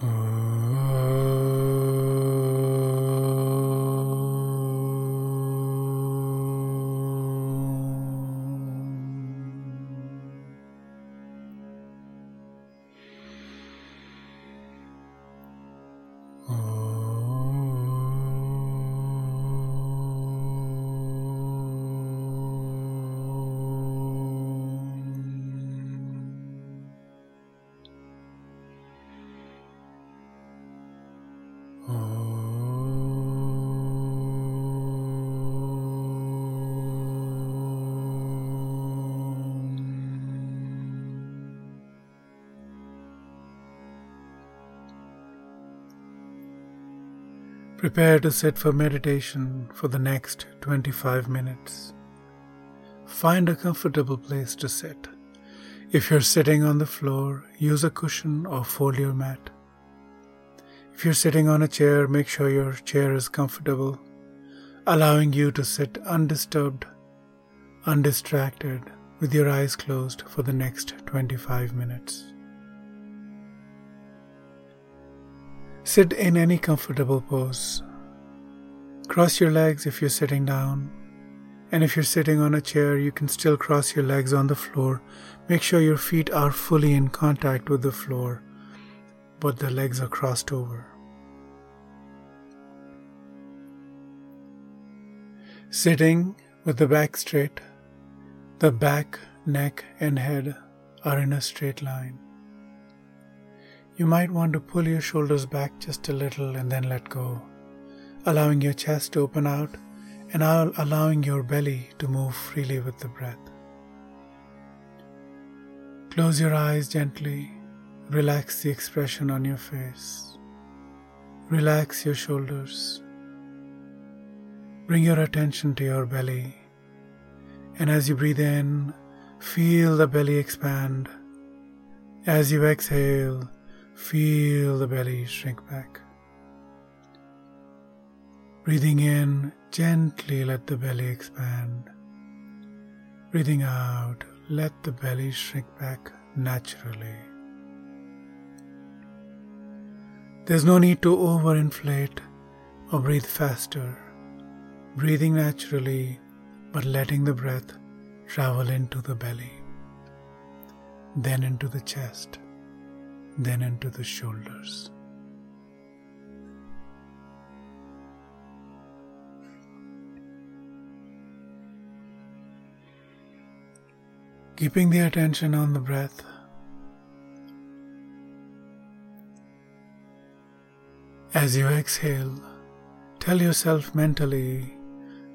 Uh... Prepare to sit for meditation for the next 25 minutes. Find a comfortable place to sit. If you're sitting on the floor, use a cushion or fold your mat. If you're sitting on a chair, make sure your chair is comfortable, allowing you to sit undisturbed, undistracted, with your eyes closed for the next 25 minutes. Sit in any comfortable pose. Cross your legs if you're sitting down. And if you're sitting on a chair, you can still cross your legs on the floor. Make sure your feet are fully in contact with the floor, but the legs are crossed over. Sitting with the back straight, the back, neck, and head are in a straight line. You might want to pull your shoulders back just a little and then let go, allowing your chest to open out and allowing your belly to move freely with the breath. Close your eyes gently, relax the expression on your face, relax your shoulders. Bring your attention to your belly, and as you breathe in, feel the belly expand. As you exhale, Feel the belly shrink back. Breathing in, gently let the belly expand. Breathing out, let the belly shrink back naturally. There's no need to overinflate or breathe faster. Breathing naturally, but letting the breath travel into the belly, then into the chest then into the shoulders. Keeping the attention on the breath. As you exhale, tell yourself mentally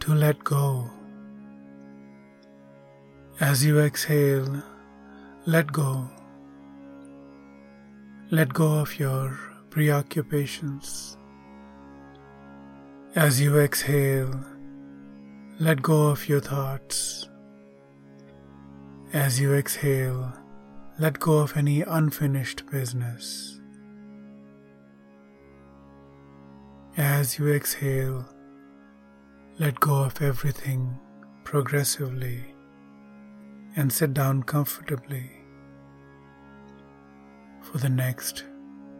to let go. As you exhale, let go. Let go of your preoccupations. As you exhale, let go of your thoughts. As you exhale, let go of any unfinished business. As you exhale, let go of everything progressively and sit down comfortably for the next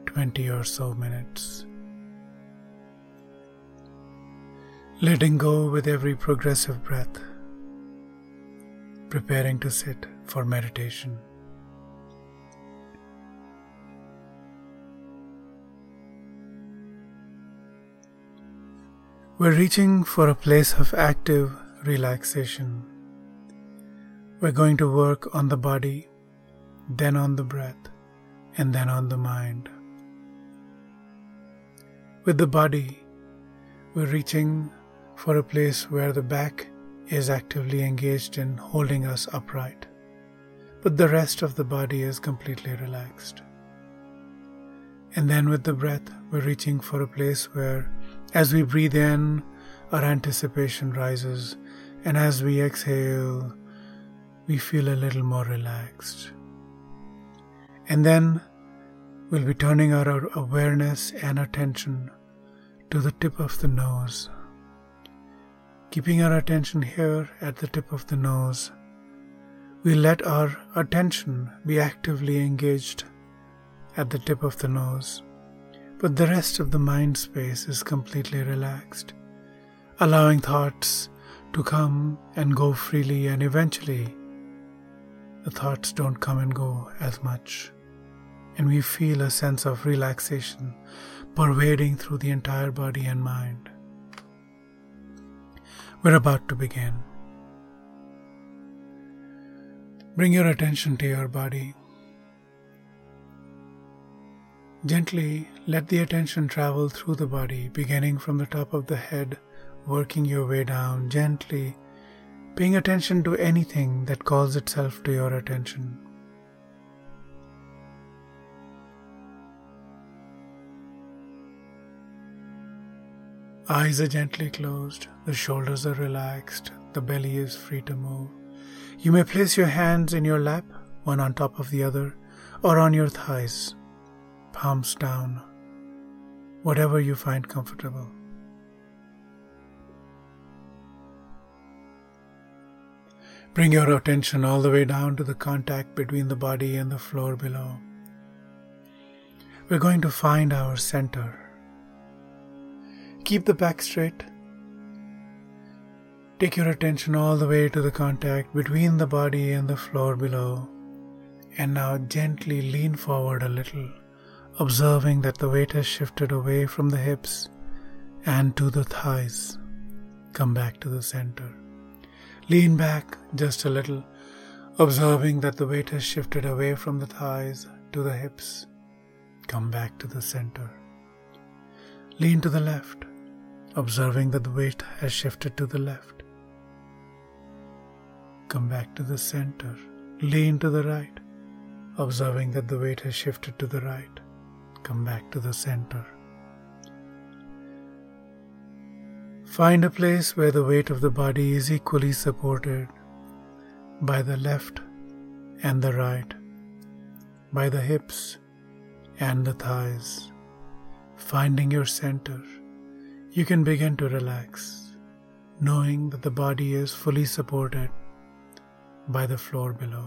20 or so minutes. Letting go with every progressive breath, preparing to sit for meditation. We're reaching for a place of active relaxation. We're going to work on the body, then on the breath and then on the mind. With the body, we're reaching for a place where the back is actively engaged in holding us upright, but the rest of the body is completely relaxed. And then with the breath, we're reaching for a place where, as we breathe in, our anticipation rises, and as we exhale, we feel a little more relaxed. And then we'll be turning our awareness and attention to the tip of the nose. Keeping our attention here at the tip of the nose, we let our attention be actively engaged at the tip of the nose but the rest of the mind space is completely relaxed, allowing thoughts to come and go freely, and eventually the thoughts don't come and go as much. And we feel a sense of relaxation pervading through the entire body and mind. We're about to begin. Bring your attention to your body. Gently let the attention travel through the body, beginning from the top of the head working your way down gently, paying attention to anything that calls itself to your attention. Eyes are gently closed, the shoulders are relaxed, the belly is free to move. You may place your hands in your lap, one on top of the other, or on your thighs, palms down, whatever you find comfortable. Bring your attention all the way down to the contact between the body and the floor below. We're going to find our center. Keep the back straight. Take your attention all the way to the contact between the body and the floor below. And now gently lean forward a little, observing that the weight has shifted away from the hips and to the thighs. Come back to the center. Lean back just a little, observing that the weight has shifted away from the thighs to the hips. Come back to the center. Lean to the left, observing that the weight has shifted to the left. Come back to the center. Lean to the right, observing that the weight has shifted to the right. Come back to the center. Find a place where the weight of the body is equally supported by the left and the right, by the hips and the thighs. Finding your center, you can begin to relax, knowing that the body is fully supported by the floor below.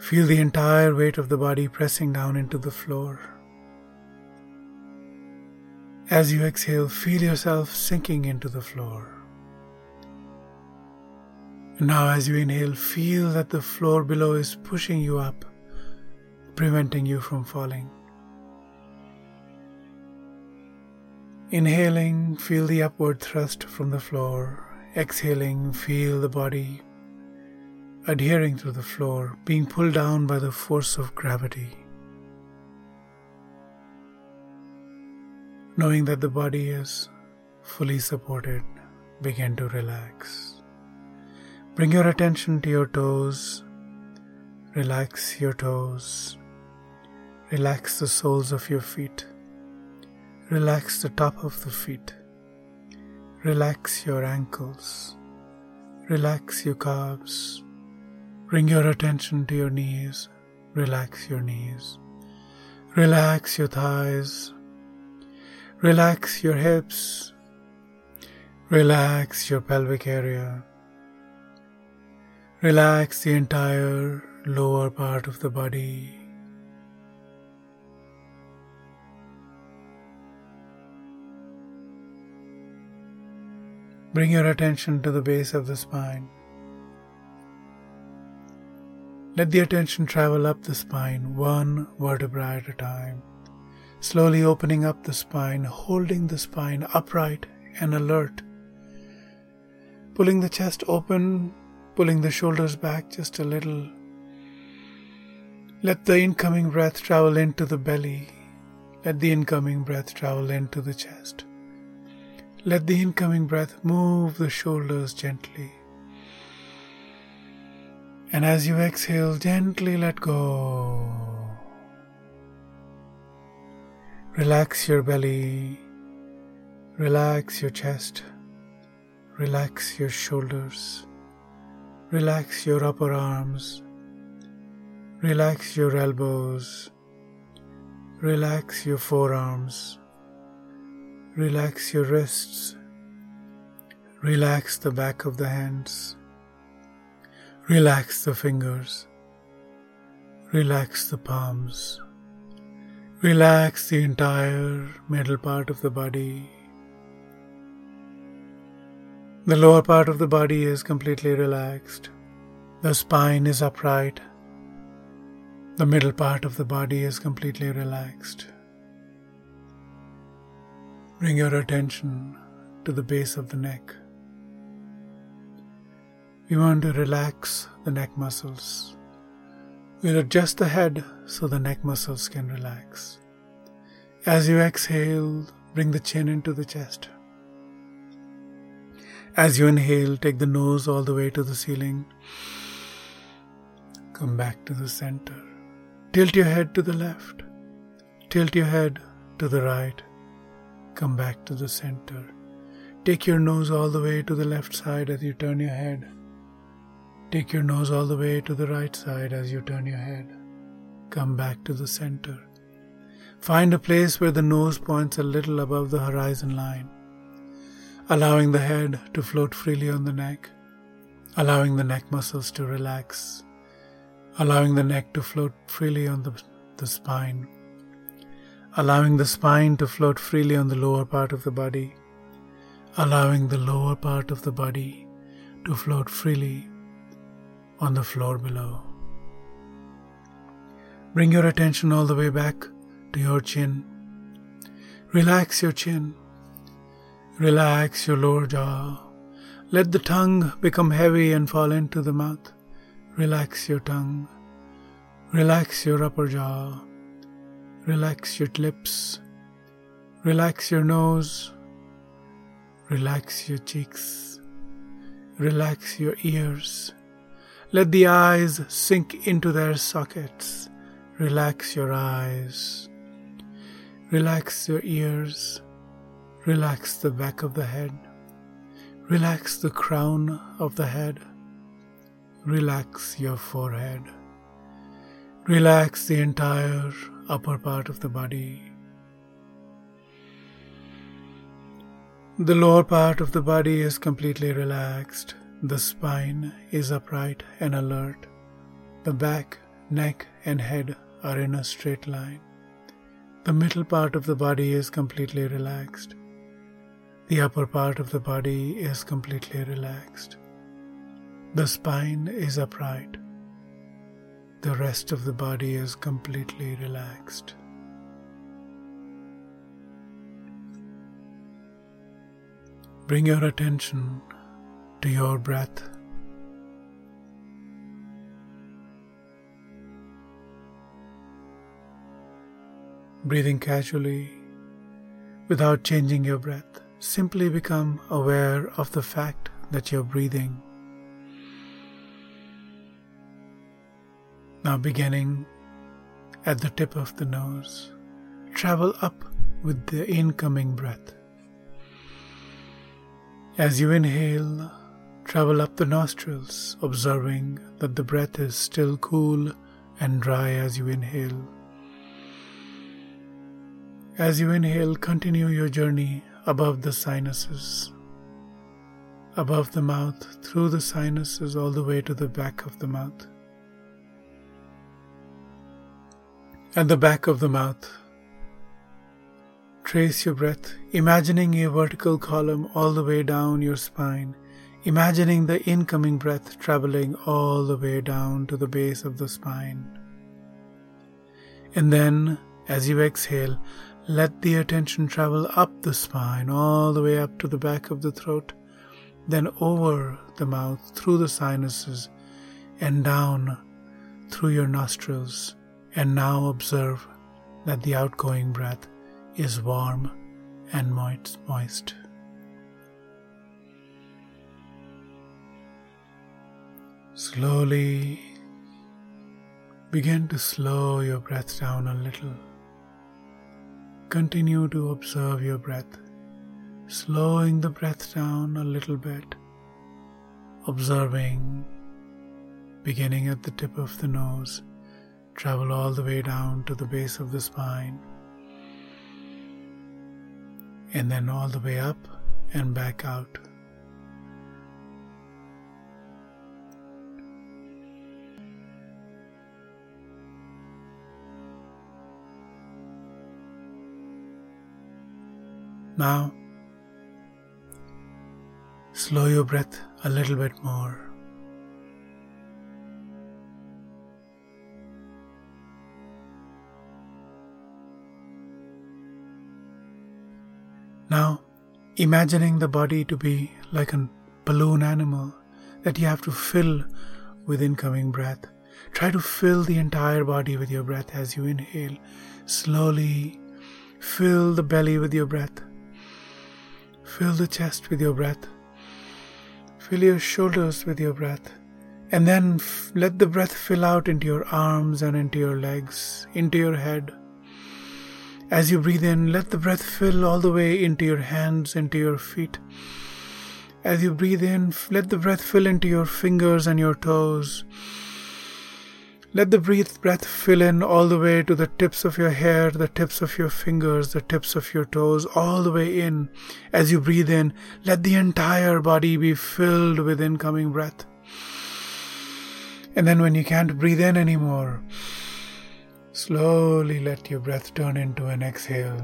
Feel the entire weight of the body pressing down into the floor. As you exhale, feel yourself sinking into the floor. Now, as you inhale, feel that the floor below is pushing you up, preventing you from falling. Inhaling, feel the upward thrust from the floor. Exhaling, feel the body adhering to the floor, being pulled down by the force of gravity. Knowing that the body is fully supported, begin to relax. Bring your attention to your toes. Relax your toes. Relax the soles of your feet. Relax the top of the feet. Relax your ankles. Relax your calves. Bring your attention to your knees. Relax your knees. Relax your thighs. Relax your hips. Relax your pelvic area. Relax the entire lower part of the body. Bring your attention to the base of the spine. Let the attention travel up the spine, one vertebra at a time slowly opening up the spine, holding the spine upright and alert, pulling the chest open, pulling the shoulders back just a little. Let the incoming breath travel into the belly. Let the incoming breath travel into the chest. Let the incoming breath move the shoulders gently. And as you exhale, gently let go. Relax your belly, relax your chest, relax your shoulders, relax your upper arms, relax your elbows, relax your forearms, relax your wrists, relax the back of the hands, relax the fingers, Relax the palms. Relax the entire middle part of the body. The lower part of the body is completely relaxed. The spine is upright. The middle part of the body is completely relaxed. Bring your attention to the base of the neck. We want to relax the neck muscles. We'll adjust the head so the neck muscles can relax. As you exhale, bring the chin into the chest. As you inhale, take the nose all the way to the ceiling. Come back to the center. Tilt your head to the left. Tilt your head to the right. Come back to the center. Take your nose all the way to the left side as you turn your head. Take your nose all the way to the right side as you turn your head. Come back to the center. Find a place where the nose points a little above the horizon line allowing the head to float freely on the neck, allowing the neck muscles to relax, allowing the neck to float freely on the, the spine, allowing the spine to float freely on the lower part of the body, allowing the lower part of the body to float freely on the floor below. Bring your attention all the way back to your chin. Relax your chin. Relax your lower jaw. Let the tongue become heavy and fall into the mouth. Relax your tongue. Relax your upper jaw. Relax your lips. Relax your nose. Relax your cheeks. Relax your ears. Let the eyes sink into their sockets. Relax your eyes. Relax your ears. Relax the back of the head. Relax the crown of the head. Relax your forehead. Relax the entire upper part of the body. The lower part of the body is completely relaxed. The spine is upright and alert. The back, neck, and head are in a straight line. The middle part of the body is completely relaxed. The upper part of the body is completely relaxed. The spine is upright. The rest of the body is completely relaxed. Bring your attention to your breath. Breathing casually without changing your breath. Simply become aware of the fact that you're breathing. Now, beginning at the tip of the nose, travel up with the incoming breath. As you inhale, travel up the nostrils, observing that the breath is still cool and dry as you inhale. As you inhale, continue your journey above the sinuses, above the mouth, through the sinuses, all the way to the back of the mouth. At the back of the mouth, trace your breath, imagining a vertical column all the way down your spine, imagining the incoming breath traveling all the way down to the base of the spine. And then, as you exhale, let the attention travel up the spine, all the way up to the back of the throat, then over the mouth, through the sinuses, and down through your nostrils. And now observe that the outgoing breath is warm and moist. Slowly begin to slow your breath down a little. Continue to observe your breath, slowing the breath down a little bit, observing, beginning at the tip of the nose, Travel all the way down to the base of the spine and then all the way up and back out. Now, slow your breath a little bit more. Imagining the body to be like a balloon animal that you have to fill with incoming breath. Try to fill the entire body with your breath as you inhale. Slowly fill the belly with your breath. Fill the chest with your breath. Fill your shoulders with your breath. And then f- let the breath fill out into your arms and into your legs, into your head. As you breathe in, let the breath fill all the way into your hands, into your feet. As you breathe in, let the breath fill into your fingers and your toes. Let the breath fill in all the way to the tips of your hair, the tips of your fingers, the tips of your toes, all the way in. As you breathe in, let the entire body be filled with incoming breath. And then when you can't breathe in anymore, Slowly let your breath turn into an exhale.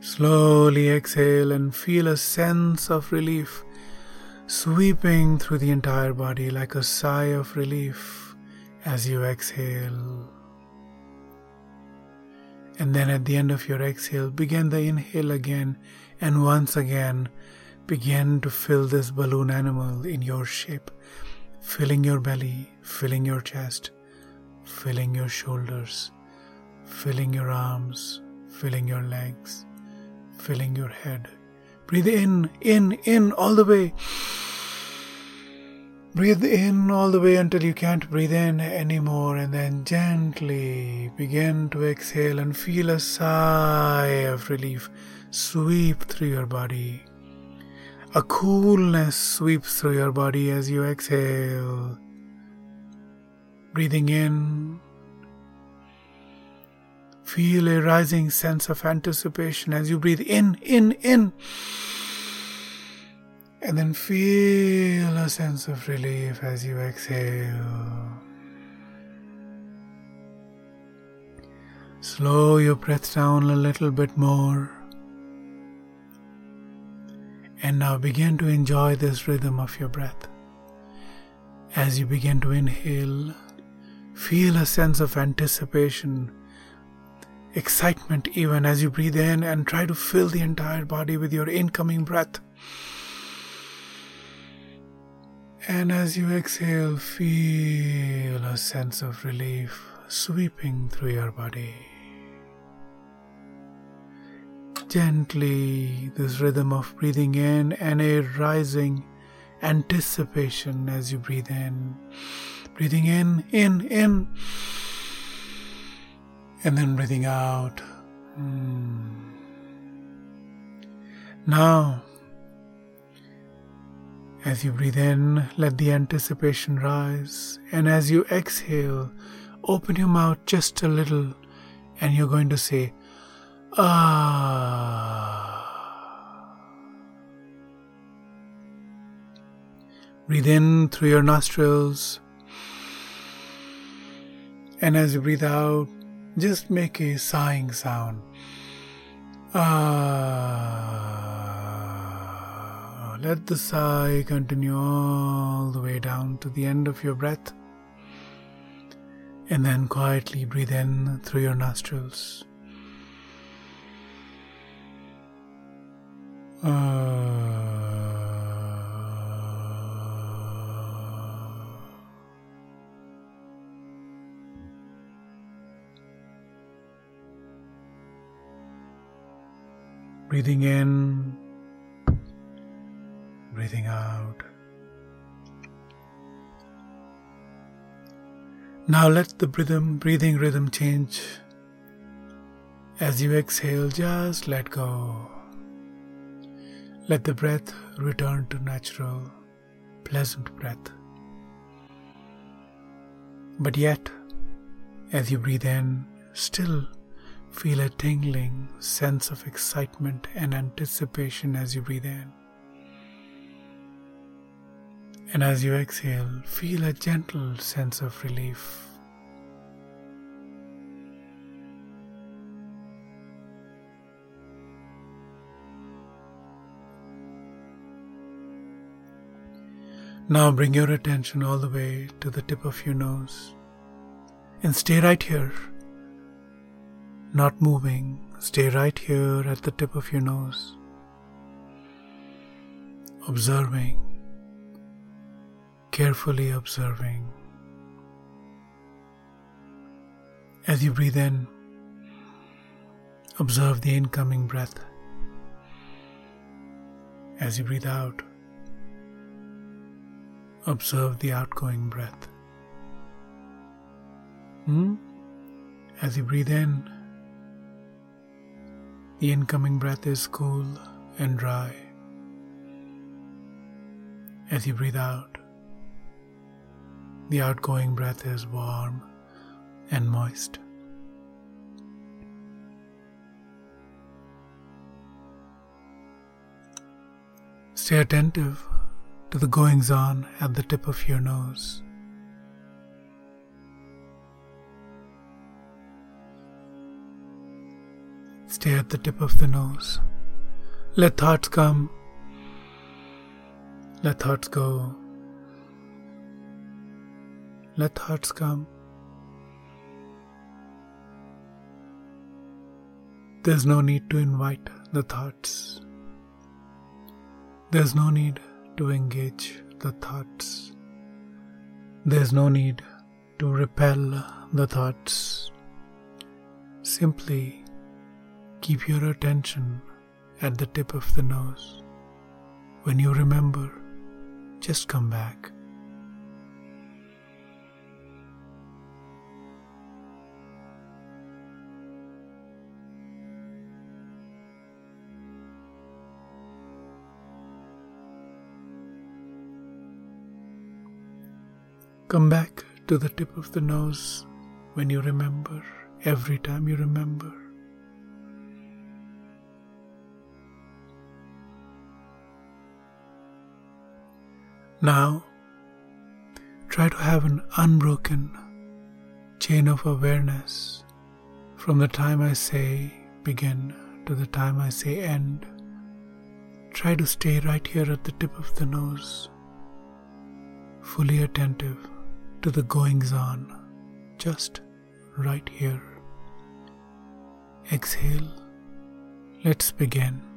Slowly exhale and feel a sense of relief sweeping through the entire body like a sigh of relief as you exhale. And then at the end of your exhale, begin the inhale again and once again begin to fill this balloon animal in your shape, filling your belly, filling your chest filling your shoulders, filling your arms, filling your legs, filling your head. Breathe in, in, in, all the way. Breathe in all the way until you can't breathe in anymore, and then gently begin to exhale and feel a sigh of relief sweep through your body. A coolness sweeps through your body as you exhale. Breathing in, feel a rising sense of anticipation as you breathe in, in, in. And then feel a sense of relief as you exhale. Slow your breath down a little bit more. And now begin to enjoy this rhythm of your breath. As you begin to inhale, Feel a sense of anticipation, excitement even as you breathe in and try to fill the entire body with your incoming breath. And as you exhale, feel a sense of relief sweeping through your body. Gently, this rhythm of breathing in and a rising anticipation as you breathe in Breathing in, in, in. And then breathing out. Mm. Now, as you breathe in, let the anticipation rise. And as you exhale, open your mouth just a little and you're going to say, Ah. Breathe in through your nostrils and as you breathe out, just make a sighing sound. Ah, let the sigh continue all the way down to the end of your breath. And then quietly breathe in through your nostrils. Ah. Breathing in, breathing out. Now let the rhythm, breathing rhythm change. As you exhale, just let go. Let the breath return to natural, pleasant breath. But yet, as you breathe in, still Feel a tingling sense of excitement and anticipation as you breathe in. And as you exhale, feel a gentle sense of relief. Now bring your attention all the way to the tip of your nose and stay right here not moving. Stay right here at the tip of your nose, observing, carefully observing. As you breathe in, observe the incoming breath. As you breathe out, observe the outgoing breath. Hmm? As you breathe in, the incoming breath is cool and dry. As you breathe out, the outgoing breath is warm and moist. Stay attentive to the goings on at the tip of your nose. Stay at the tip of the nose. Let thoughts come. Let thoughts go. Let thoughts come. There's no need to invite the thoughts. There's no need to engage the thoughts. There's no need to repel the thoughts. Simply keep your attention at the tip of the nose. When you remember, just come back. Come back to the tip of the nose when you remember, every time you remember. Now, try to have an unbroken chain of awareness from the time I say begin to the time I say end. Try to stay right here at the tip of the nose, fully attentive to the goings on, just right here. Exhale. Let's begin.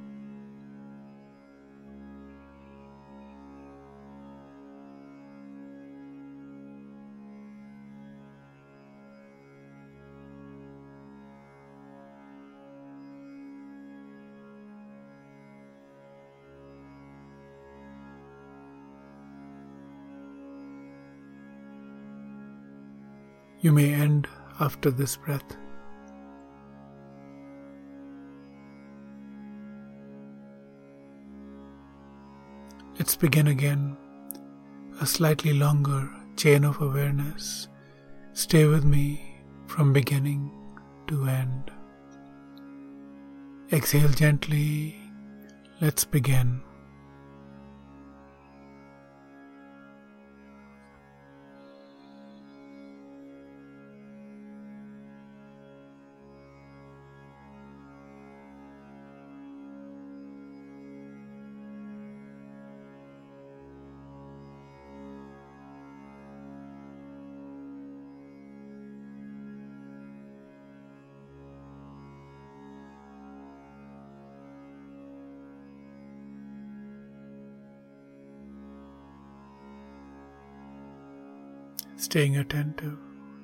You may end after this breath. Let's begin again a slightly longer chain of awareness. Stay with me from beginning to end. Exhale gently. Let's begin. Staying attentive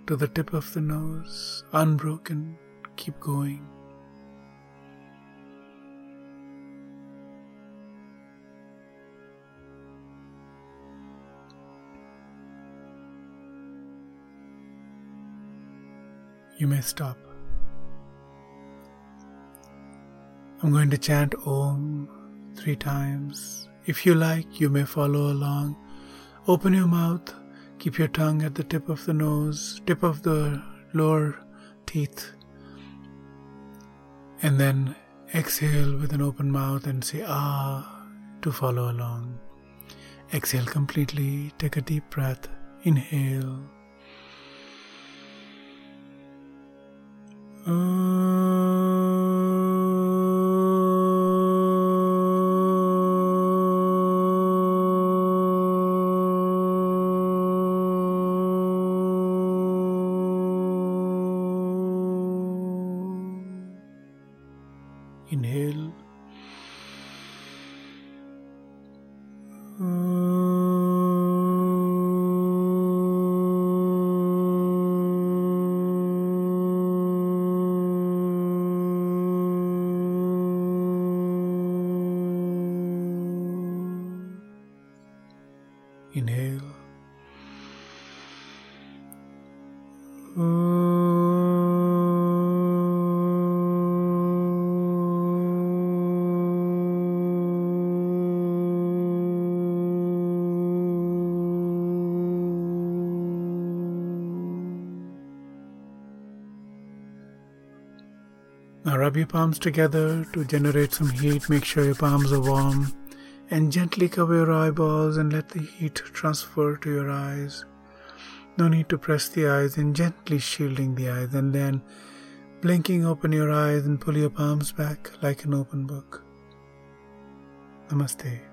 to the tip of the nose, unbroken, keep going. You may stop. I'm going to chant Om three times. If you like, you may follow along. Open your mouth Keep your tongue at the tip of the nose, tip of the lower teeth, and then exhale with an open mouth and say ah to follow along. Exhale completely, take a deep breath, inhale. Inhale. Now rub your palms together to generate some heat. Make sure your palms are warm and gently cover your eyeballs and let the heat transfer to your eyes. No need to press the eyes and gently shielding the eyes and then blinking open your eyes and pull your palms back like an open book. Namaste.